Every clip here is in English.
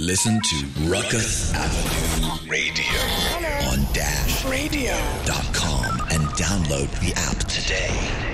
Listen to Ruckus Avenue Radio on dashradio.com and download the app today.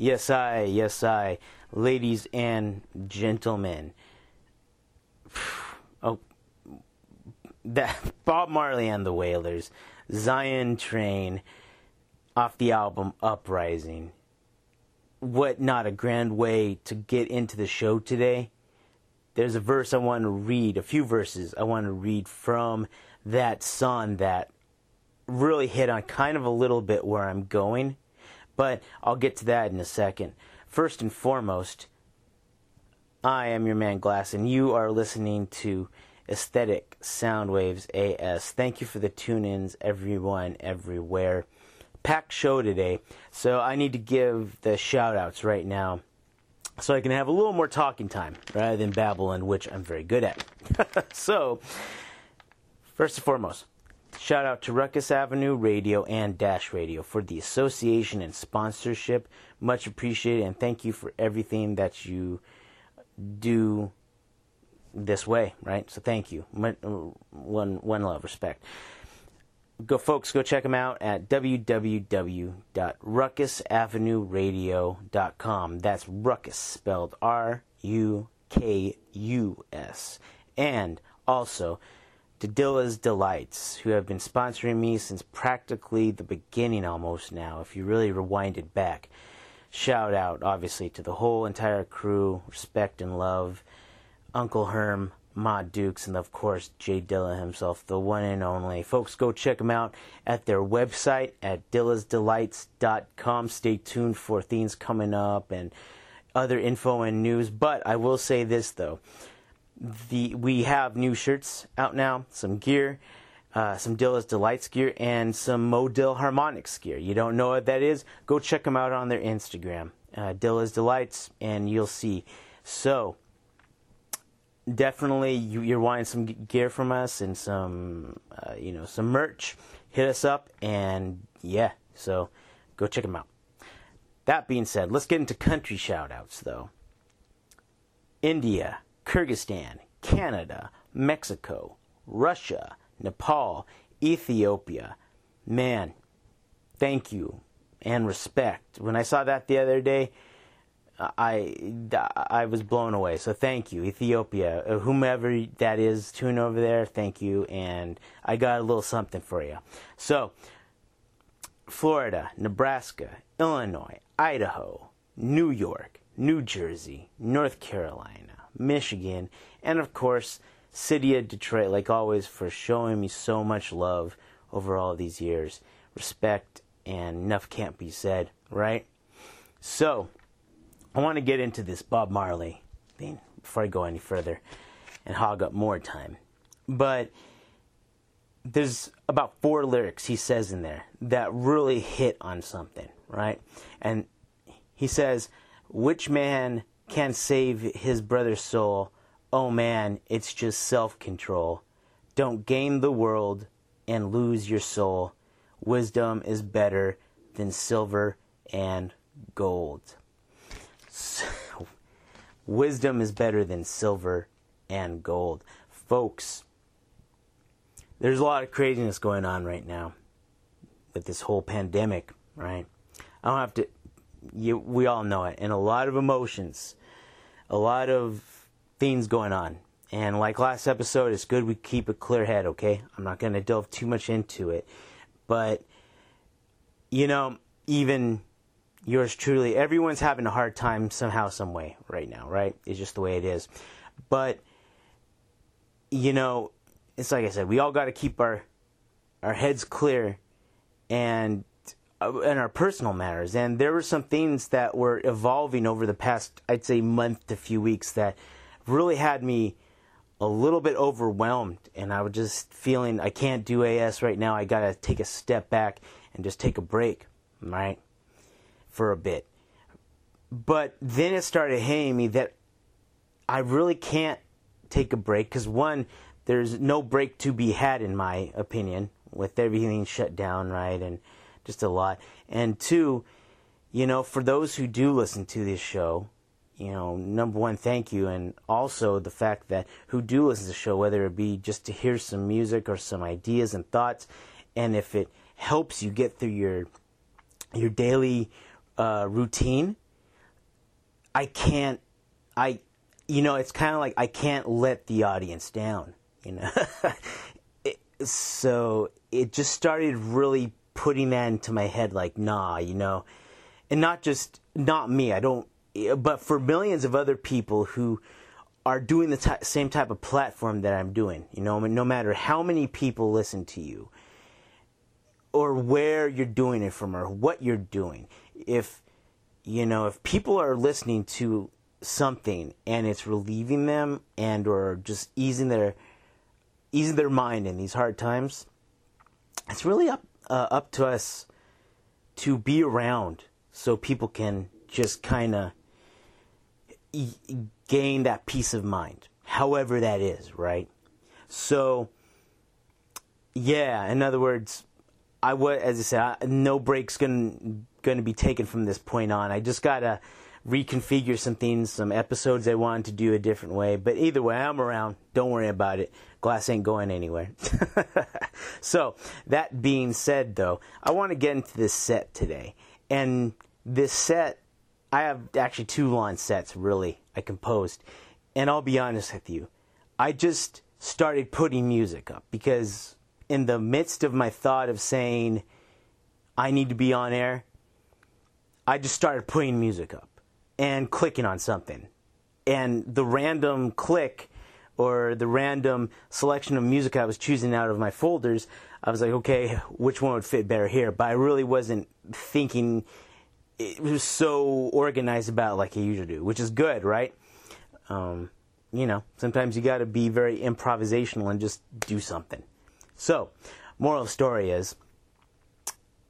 Yes, I, yes, I. Ladies and gentlemen. Oh, that Bob Marley and the Wailers, Zion Train, off the album Uprising. What not a grand way to get into the show today? There's a verse I want to read, a few verses I want to read from that song that really hit on kind of a little bit where I'm going, but I'll get to that in a second. First and foremost, I am your man Glas, and you are listening to Aesthetic Soundwaves AS. Thank you for the tune ins, everyone, everywhere. Packed show today, so I need to give the shout outs right now so I can have a little more talking time rather than babbling, which I'm very good at. so, first and foremost, shout out to Ruckus Avenue Radio and Dash Radio for the association and sponsorship. Much appreciated, and thank you for everything that you do this way, right? So thank you. One, uh, one, one love, respect. go folks go check them out at www.ruckusavenueradio.com that's ruckus spelled r u k u s and also to Dilla's Delights, who have been sponsoring me since practically the beginning almost now, if you really rewind it back. Shout out, obviously, to the whole entire crew, respect and love, Uncle Herm, Ma Dukes, and of course, Jay Dilla himself, the one and only. Folks, go check them out at their website at dillasdelights.com. Stay tuned for things coming up and other info and news. But I will say this, though the we have new shirts out now, some gear, uh, some Dilla's Delights gear, and some Modil Harmonics gear. You don't know what that is? Go check them out on their Instagram, uh, Dilla's Delights, and you'll see. So definitely, you, you're wanting some gear from us and some, uh, you know, some merch. Hit us up, and yeah, so go check them out. That being said, let's get into country shoutouts though. India, Kyrgyzstan, Canada, Mexico, Russia, Nepal, Ethiopia. Man, thank you and respect. When I saw that the other day, I I was blown away. So thank you, Ethiopia, uh, whomever that is tuning over there. Thank you, and I got a little something for you. So, Florida, Nebraska, Illinois, Idaho, New York, New Jersey, North Carolina, Michigan, and of course, City of Detroit, like always, for showing me so much love over all these years. Respect and enough can't be said, right? So, I want to get into this Bob Marley thing before I go any further and hog up more time. But there's about four lyrics he says in there that really hit on something, right? And he says, Which man can save his brother's soul. Oh man, it's just self control. Don't gain the world and lose your soul. Wisdom is better than silver and gold. So, wisdom is better than silver and gold. Folks, there's a lot of craziness going on right now with this whole pandemic, right? I don't have to, you, we all know it, and a lot of emotions a lot of things going on. And like last episode, it's good we keep a clear head, okay? I'm not going to delve too much into it. But, you know, even yours truly, everyone's having a hard time somehow, some way right now, right? It's just the way it is. But, you know, it's like I said, we all got to keep our our heads clear and Uh, in our personal matters. And there were some things that were evolving over the past, I'd say, month to few weeks that really had me a little bit overwhelmed. And I was just feeling I can't do AS right now. I got to take a step back and just take a break, right? For a bit. But then it started hitting me that I really can't take a break because, one, there's no break to be had, in my opinion, with everything shut down, right? And just a lot. And two, you know, for those who do listen to this show, you know, number one, thank you, and also the fact that who do listen to the show, whether it be just to hear some music or some ideas and thoughts, and if it helps you get through your your daily uh, routine, I can't, I, you know, it's kind of like I can't let the audience down, you know. it, so it just started really putting that into my head like nah you know? And not just not me i don't but for millions of other people who are doing the t- same type of platform that i'm doing you know? No matter how many people listen to you or where you're doing it from or what you're doing if you know if people are listening to something and it's relieving them and or just easing their easing their mind in these hard times it's really up uh, up to us to be around so people can just kind of e- gain that peace of mind, however that is, right? So, yeah, in other words, I would, as I said, I, no breaks going to be taken from this point on. I just gotta reconfigure some things, some episodes I wanted to do a different way. But either way, I'm around. Don't worry about it. Glas ain't going anywhere. so, that being said, though, I want to get into this set today. And this set, I have actually two lawn sets, really, I composed. And I'll be honest with you, I just started putting music up because in the midst of my thought of saying, I need to be on air, I just started putting music up and clicking on something. And the random click or the random selection of music I was choosing out of my folders, I was like, okay, which one would fit better here? But I really wasn't thinking it was so organized about like I usually do, which is good, right? Um, you know, sometimes you got to be very improvisational and just do something. So, moral of the story is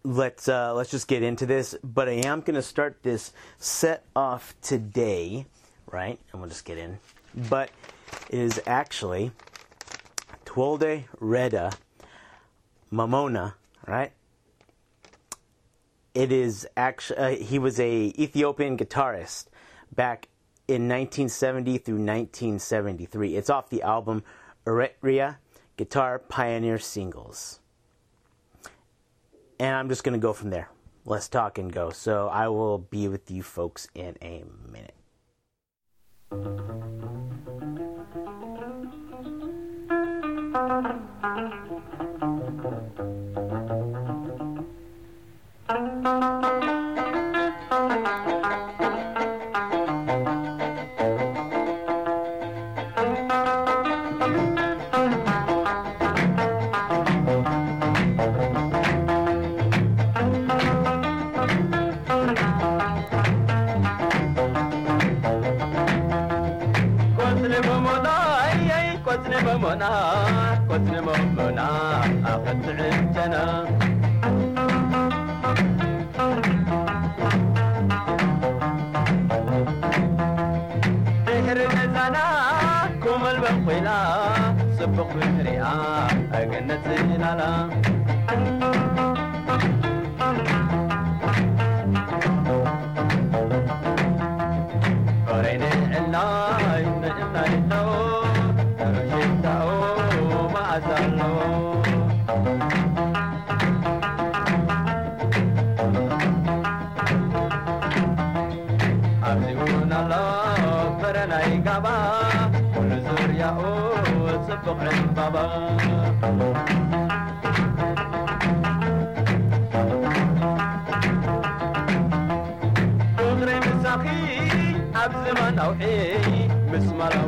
let's uh, let's just get into this. But I am going to start this set off today, right? And we'll just get in. But it is actually Tewolde Redda Mamona, right? It is actually uh, he was a Ethiopian guitarist back in 1970 through 1973. It's off the album Eritrea Guitar Pioneer Singles and I'm just going to go from there. Let's talk and go. So I will be with you folks in a minute. ሞሞና ኮትኒ ሞሞና ኣኽትዕጀና ድሕሪ ገዛና ኩምልበ ኮይና ጽቡቕ ብሕሪኣ ኣገነት ናላ Rico brindaba. Abzeman auhei, mismala.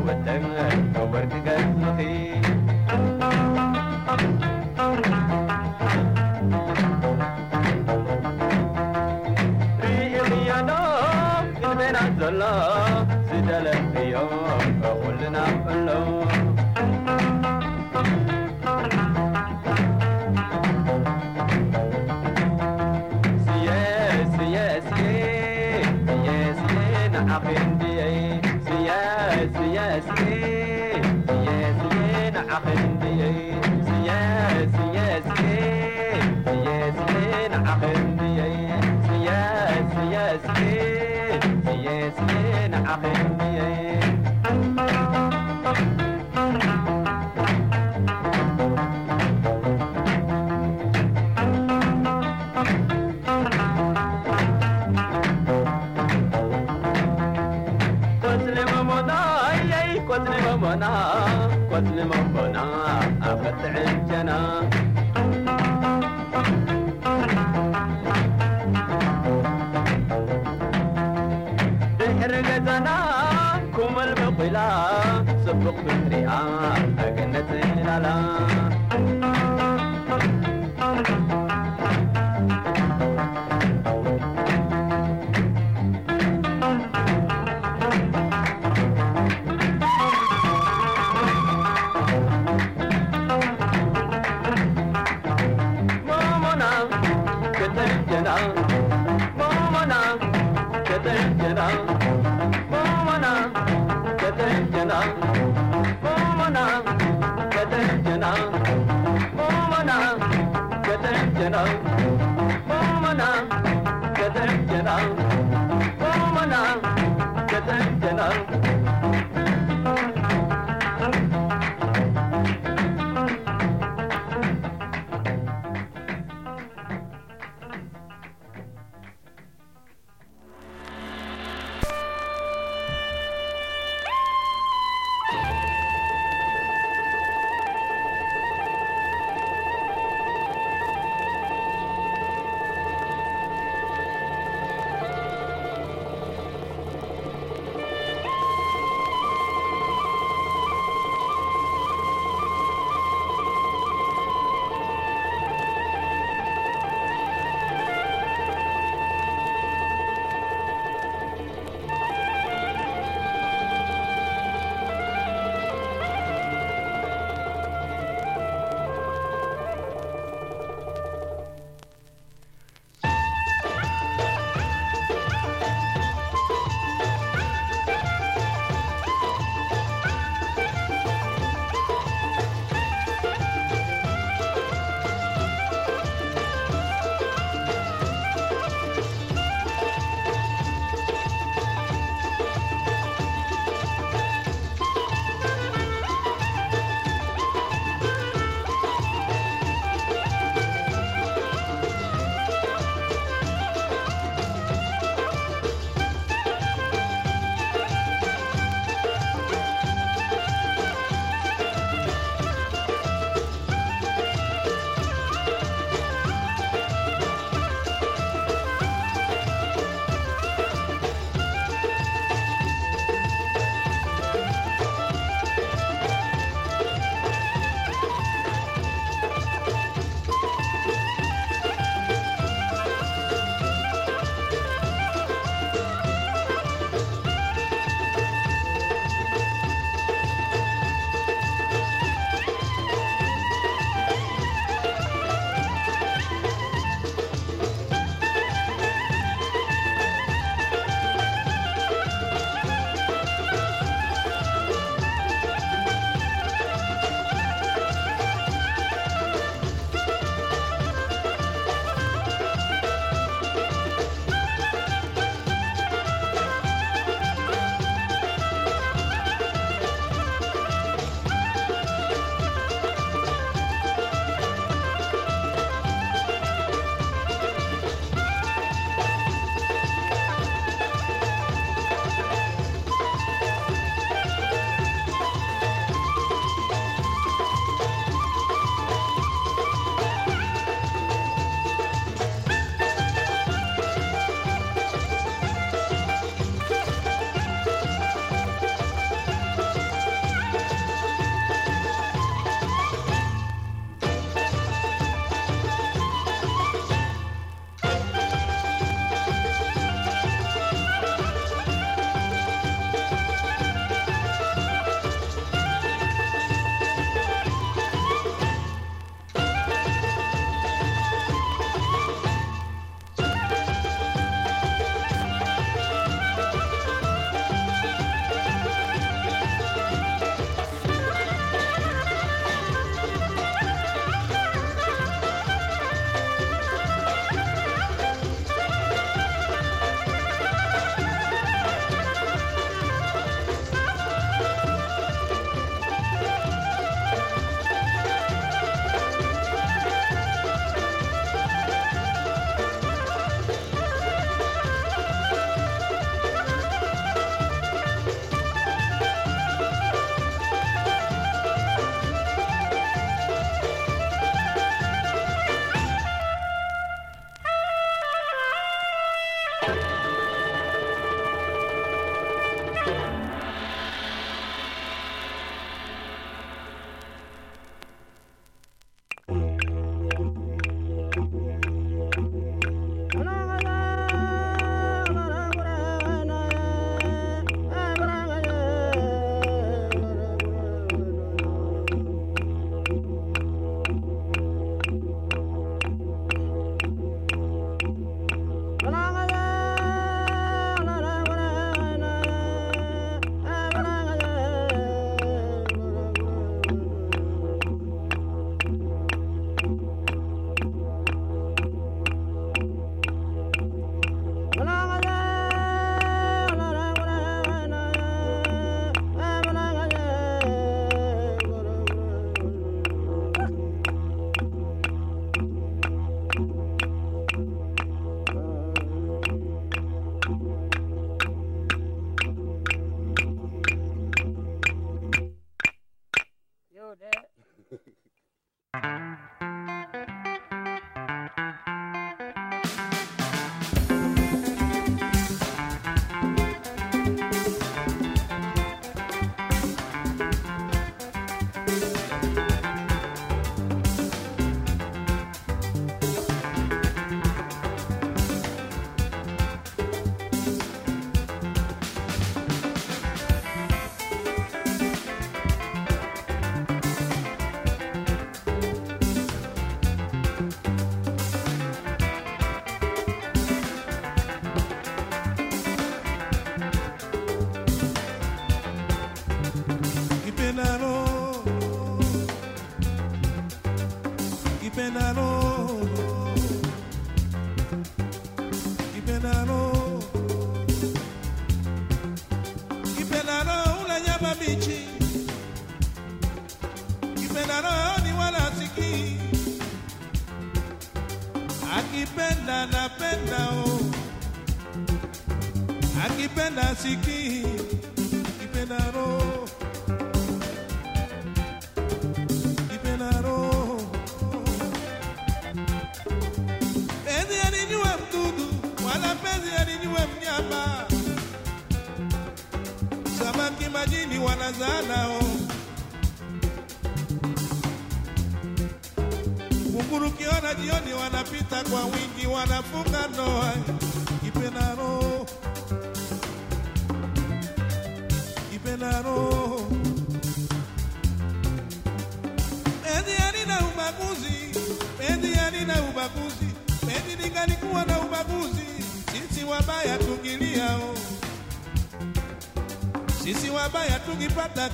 나오고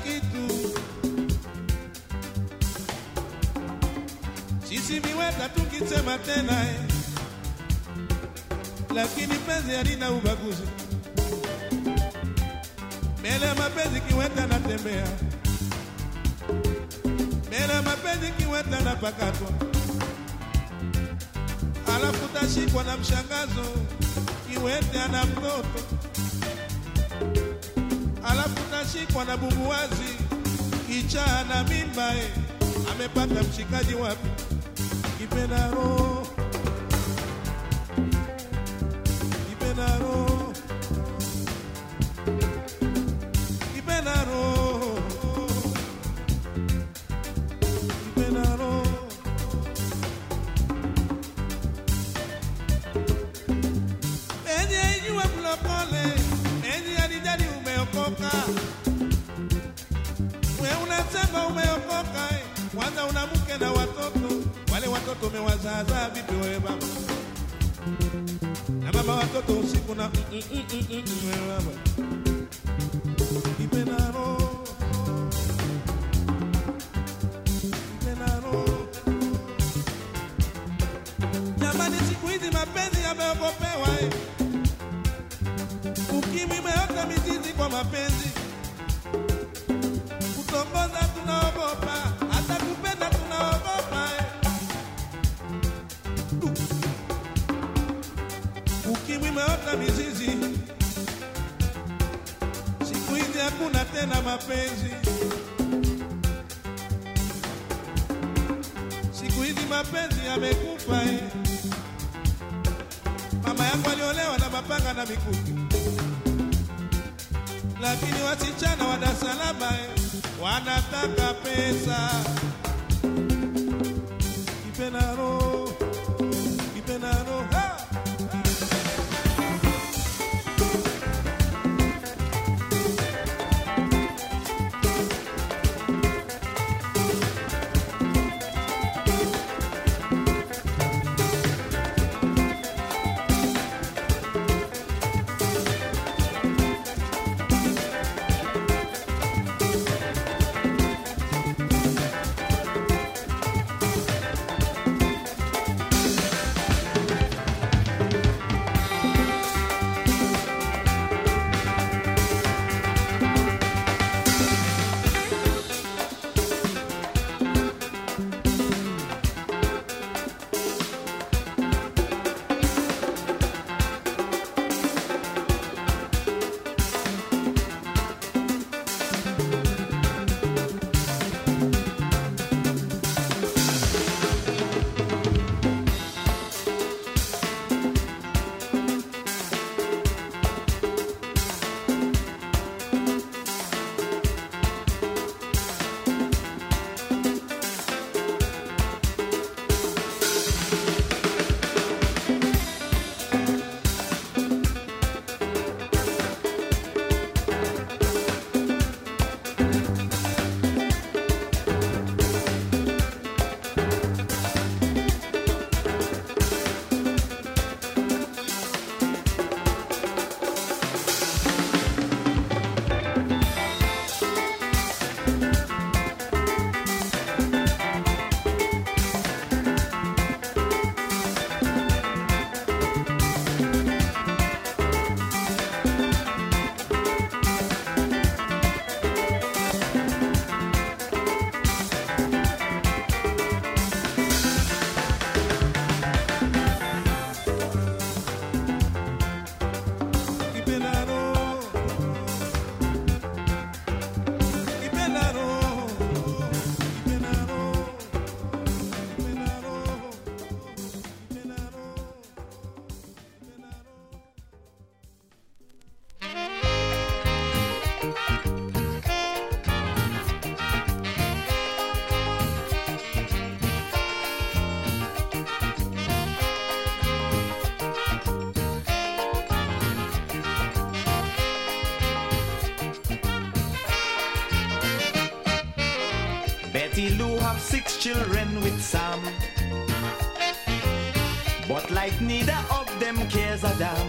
kitu, sisi viweta tukisema tena eh, lakini penzi halina ubaguzi. Mbele ya mapenzi kiweta natembea, mbele ya mapenzi kiweta napakatwa, alafu tashikwa na mshangazo, kiwete ana mtoto kashikwa na bumbuwazi, kichaa na mimba, eh. amepata mshikaji wapi? Kipenda roho Mkwai. Mama yangu aliolewa na mapanga na mikuki, lakini wasichana wa Dar wanataka pesa. Kipena neither of them cares a damn.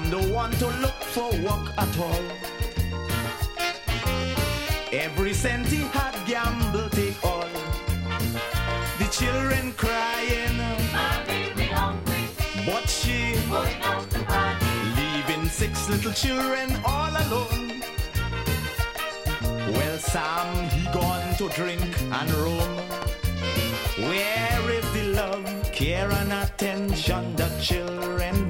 Sam don't want to look for work at all. Every cent he had gambled take all. The children crying, but she leaving six little children all alone. Well, Sam he gone to drink and roam. Where is the love, care and attention the children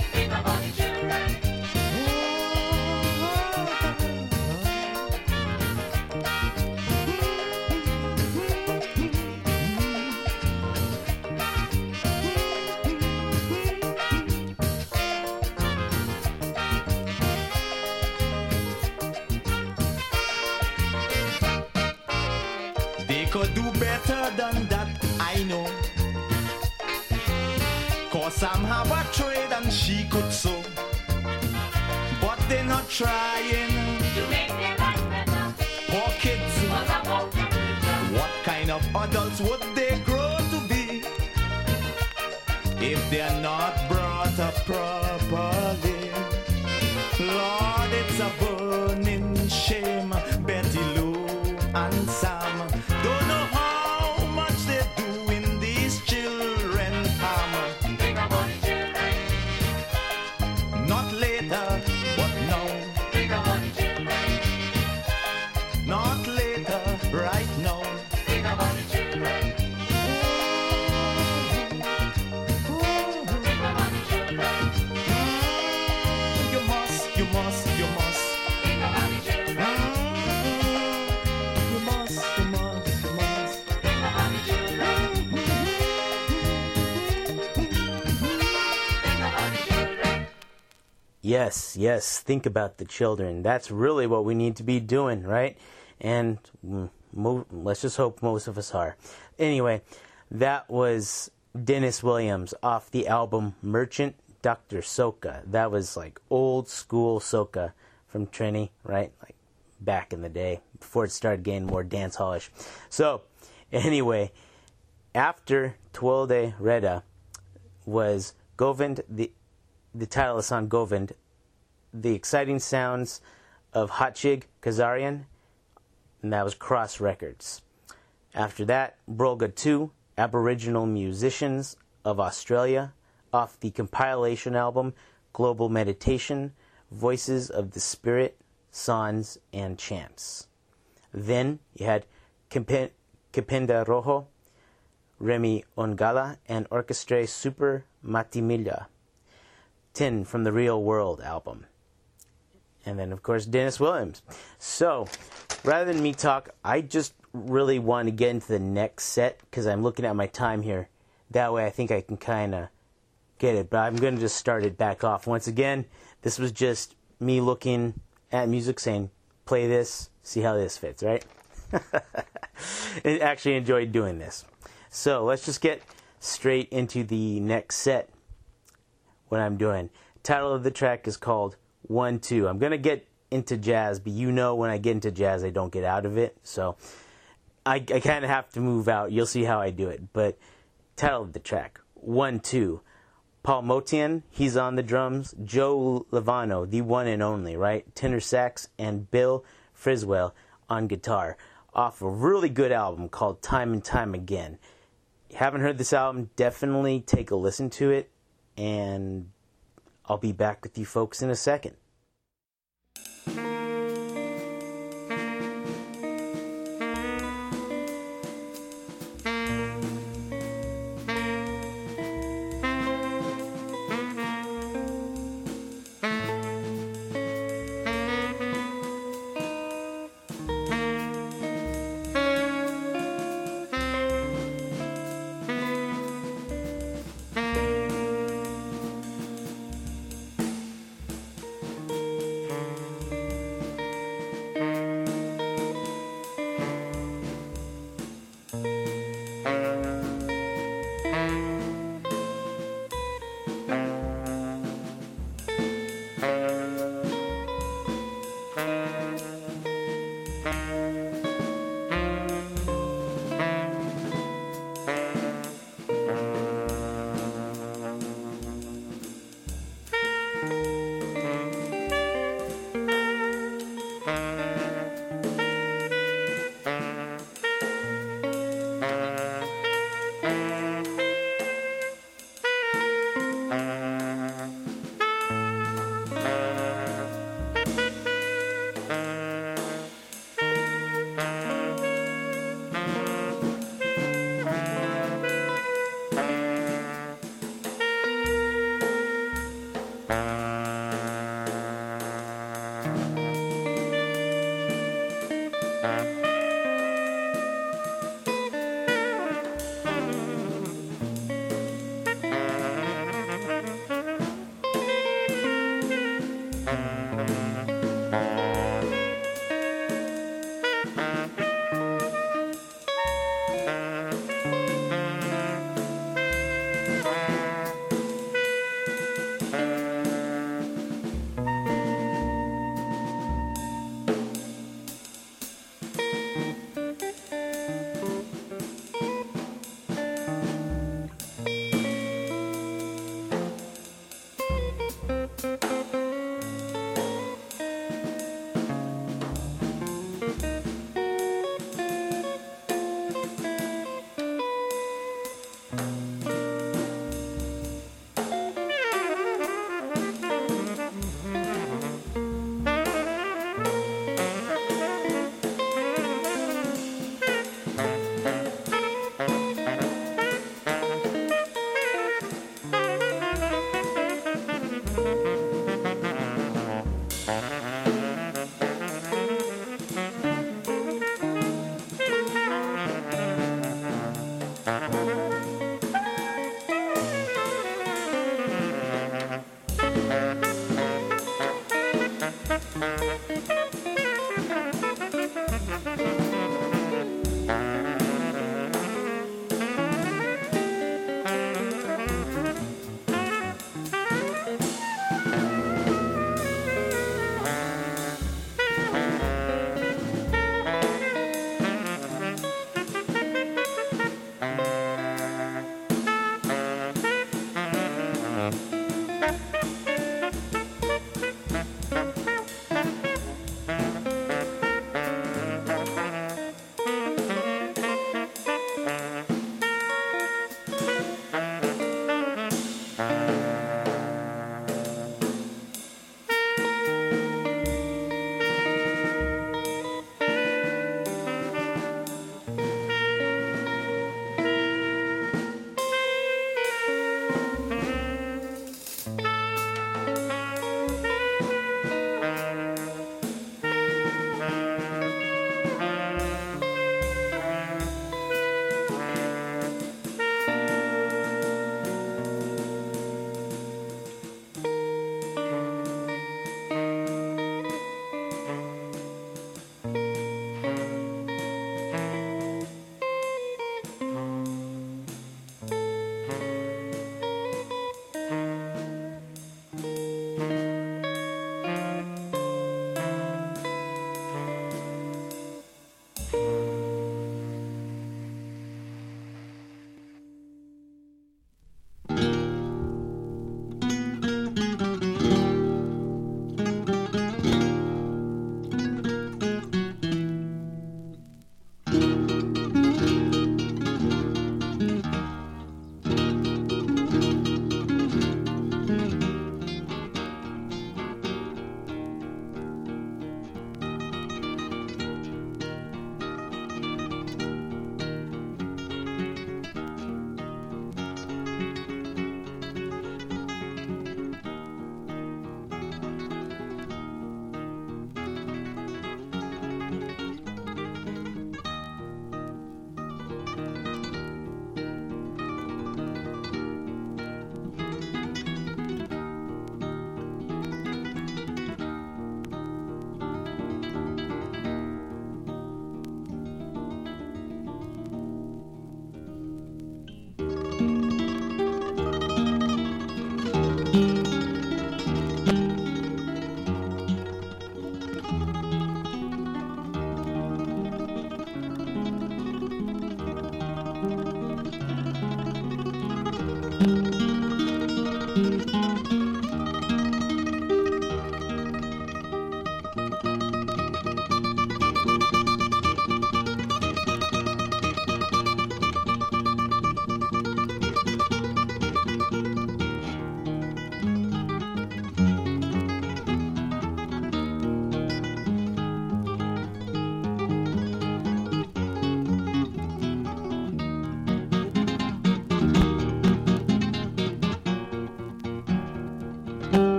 she could sew. But they're not trying. To make their life better. Poor kids, what kind of adults would they grow to be? If they're not brought up properly. Yes, yes. Think about the children. That's really what we need to be doing, right? And mm, mo- let's just hope most of us are. Anyway, that was Dennis Williams off the album Merchant Dr. Soka. That was like old school soca from Trini, right? Like back in the day before it started getting more dance hallish. So, anyway, after Tewolde Redda was Govind the the title is on Govind, the exciting sounds of Hachig Kazarian, and that was Cross Records. After that, Brolga 2, Aboriginal Musicians of Australia, off the compilation album Global Meditation, Voices of the Spirit, Songs, and Chants. Then you had Kipenda Roho, Remmy Ongala, and Orchestre Super Matimila. 10 from the Real World album. And then, of course, Dennis Williams. So, rather than me talk, I just really want to get into the next set because I'm looking at my time here. That way, I think I can kind of get it. But I'm going to just start it back off. Once again, this was just me looking at music saying, play this, see how this fits, right? I actually enjoyed doing this. So, let's just get straight into the next set what I'm doing. Title of the track is called One Two. I'm gonna get into jazz, but you know when I get into jazz, I don't get out of it. So I, I kind of have to move out. You'll see how I do it. But title of the track one two. Paul Motian, he's on the drums. Joe Lovano, the one and only, right? Tenor sax, and Bill Frisell on guitar. Off a really good album called Time and Time Again. Haven't heard this album? Definitely take a listen to it, and I'll be back with you folks in a second.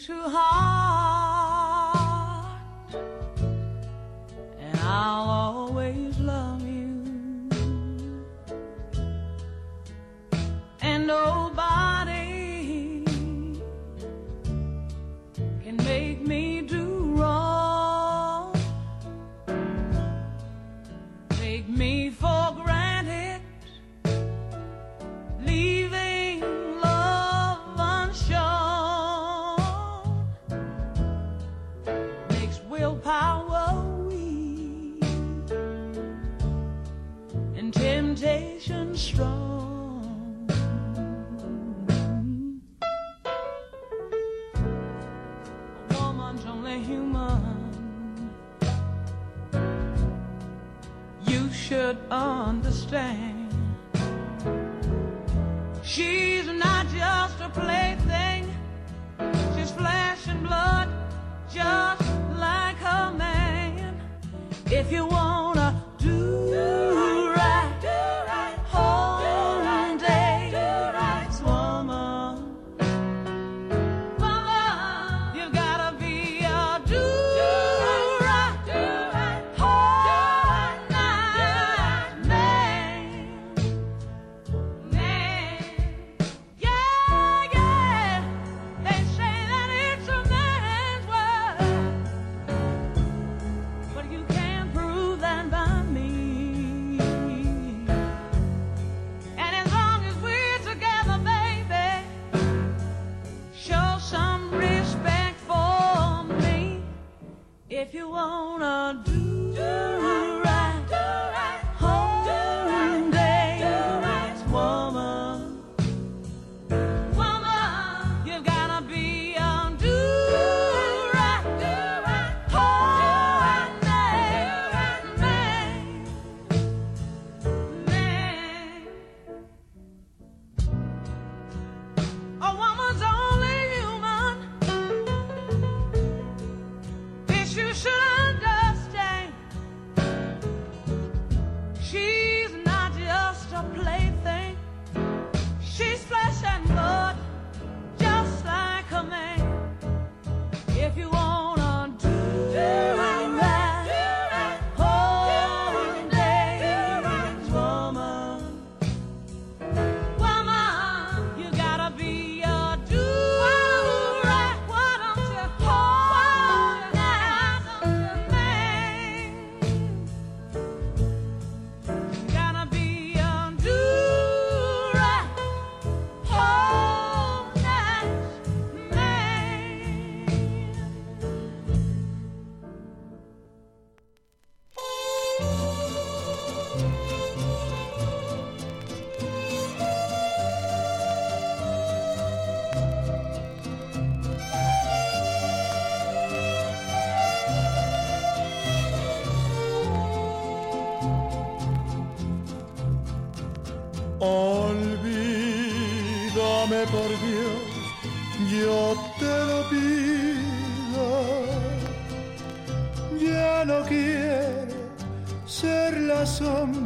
Take me por Dios yo te lo pido. Ya no quiero ser la sombra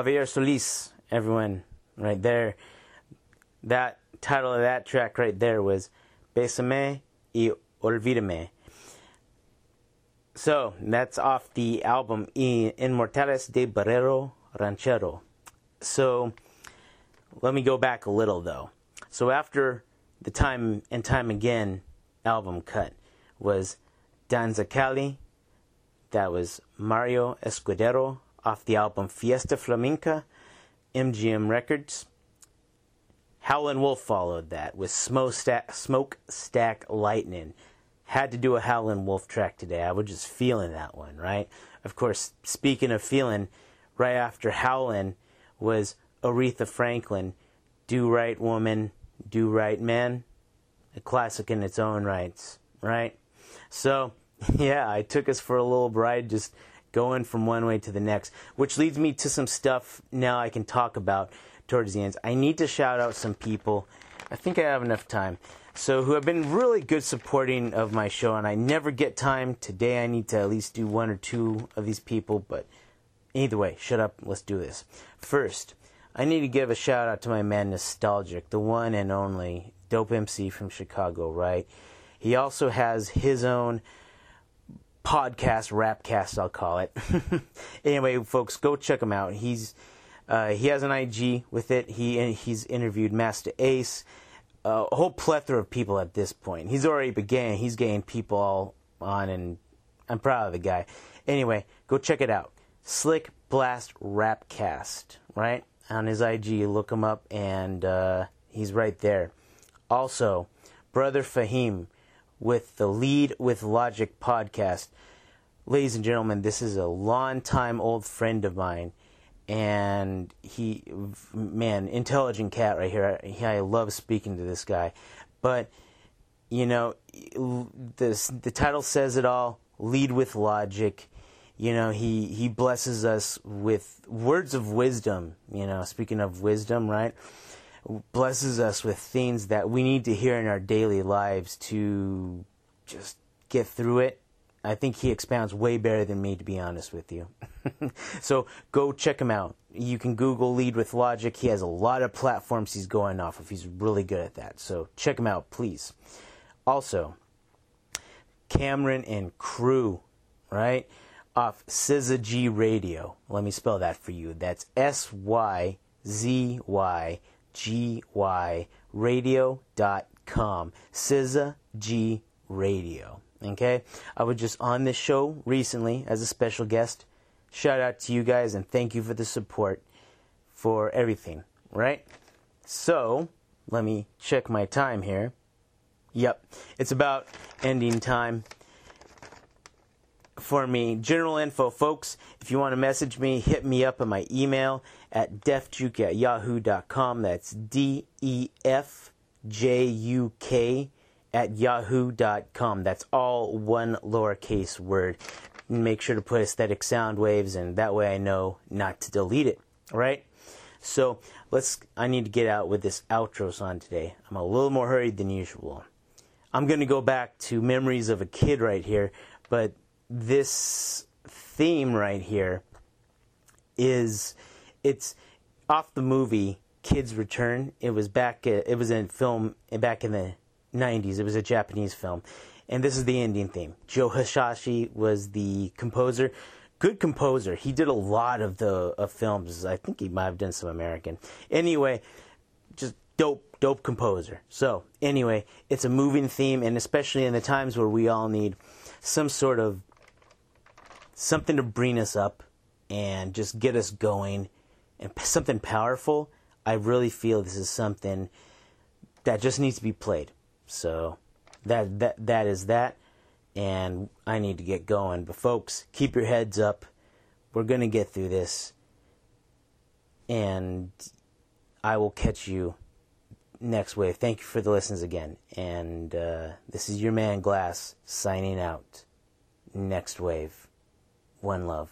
Javier Solis, everyone, right there. That title of that track right there was Bésame y Olvídame. So, that's off the album Inmortales de Barrero Ranchero. So, let me go back a little though. So, after the Time and Time Again album cut was Danza Cali, that was Mario Escudero off the album Fiesta Flamenca, MGM Records. Howlin' Wolf followed that with Smokestack, Smokestack Lightning. Had to do a Howlin' Wolf track today. I was just feeling that one, right? Of course, speaking of feeling, right after Howlin' was Aretha Franklin, Do Right Woman, Do Right Man. A classic in its own rights, right? So, yeah, I took us for a little ride just going from one way to the next, which leads me to some stuff now I can talk about towards the end. I need to shout out some people. I think I have enough time. So, who have been really good supporting of my show, and I never get time. Today, I need to at least do one or two of these people, but either way, shut up. Let's do this. First, I need to give a shout out to my man Nostalgic, the one and only dope MC from Chicago, right? He also has his own podcast, rapcast, I'll call it. anyway, folks, go check him out. He's uh, he has an IG with it. He he's interviewed Masta Ace, uh, a whole plethora of people at this point. He's already began. He's getting people all on, and I'm proud of the guy. Anyway, go check it out. Slick Blast Rapcast, right on his IG. Look him up, and uh, he's right there. Also, brother Fahim with the Lead with Logic podcast. Ladies and gentlemen, this is a long-time old friend of mine, and he, man, intelligent cat right here. I, I love speaking to this guy, but you know, this the title says it all. Lead with logic. You know, he he blesses us with words of wisdom. You know, speaking of wisdom, right? Blesses us with things that we need to hear in our daily lives to just get through it. I think he expounds way better than me, to be honest with you. so go check him out. You can Google Lead with Logic. He has a lot of platforms he's going off of. He's really good at that. So check him out, please. Also, Cameron and crew, right? Off Syzygy Radio. Let me spell that for you. That's S Y Z Y G Y radio.com. SZA G Radio. Okay? I was just on this show recently as a special guest. Shout out to you guys and thank you for the support for everything, right? So, let me check my time here. Yep, it's about ending time for me. General info, folks. If you want to message me, hit me up at my email at defjuke at yahoo.com. That's D E F J U K at yahoo.com. That's all one lowercase word. Make sure to put aesthetic sound waves, and that way I know not to delete it. All right? So let's. I need to get out with this outro song today. I'm a little more hurried than usual. I'm going to go back to memories of a kid right here, but this theme right here is it's off the movie Kids Return. It was back. It was in film back in the '90s. It was a Japanese film, and this is the ending theme. Joe Hisaishi was the composer. Good composer. He did a lot of the of films. I think he might have done some American. Anyway, just dope, dope composer. So anyway, it's a moving theme, and especially in the times where we all need some sort of something to bring us up and just get us going and something powerful. I really feel this is something that just needs to be played. So that that that is that and I need to get going. But folks, keep your heads up. We're going to get through this. And I will catch you next wave. Thank you for the listens again. And uh, this is your man Glas signing out. Next wave one love.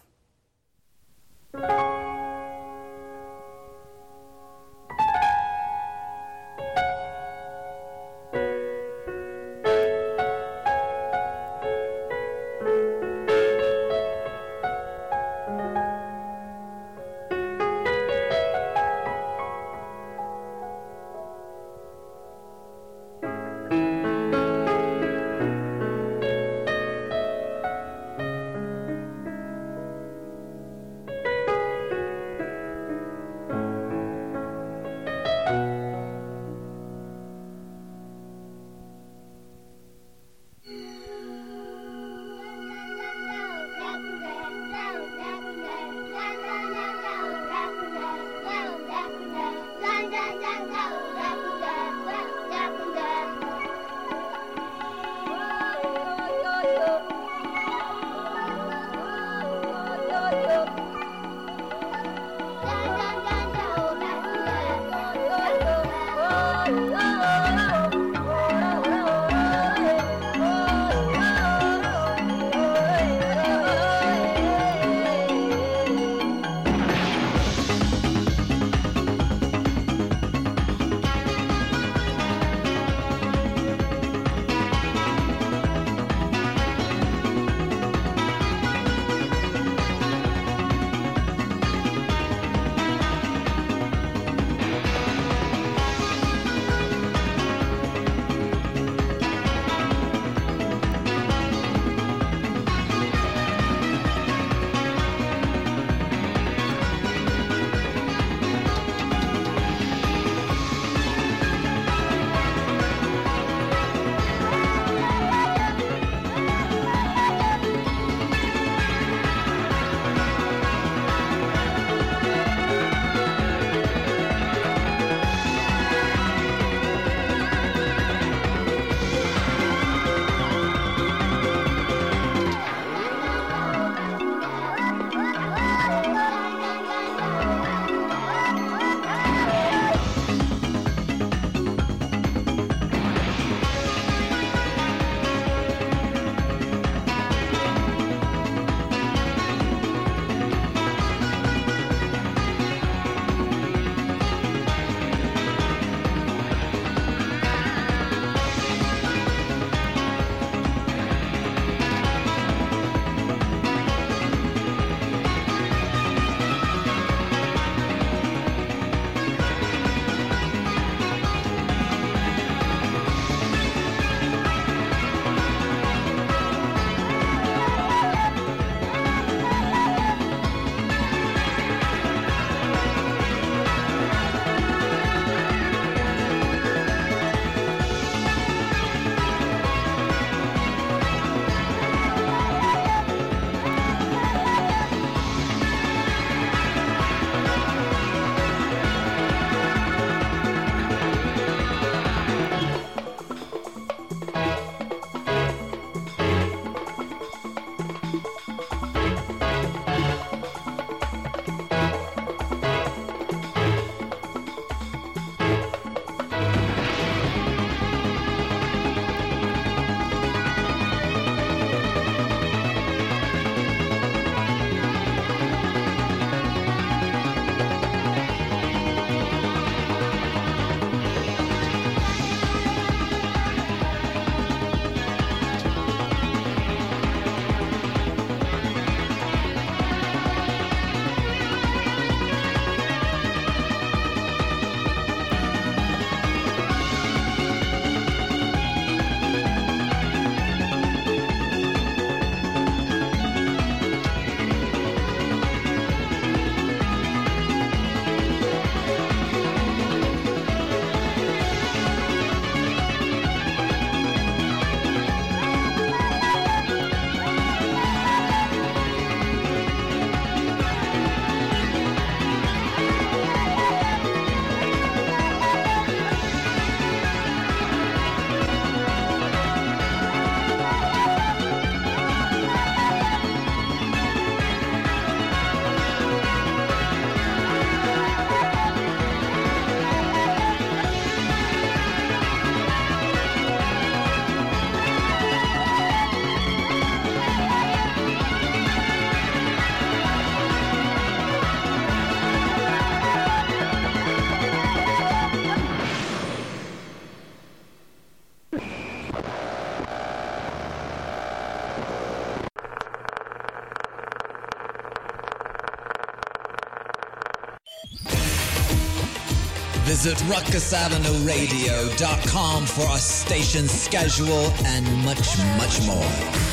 Visit RuckusAvenueRadio.com for our station schedule and much, much more.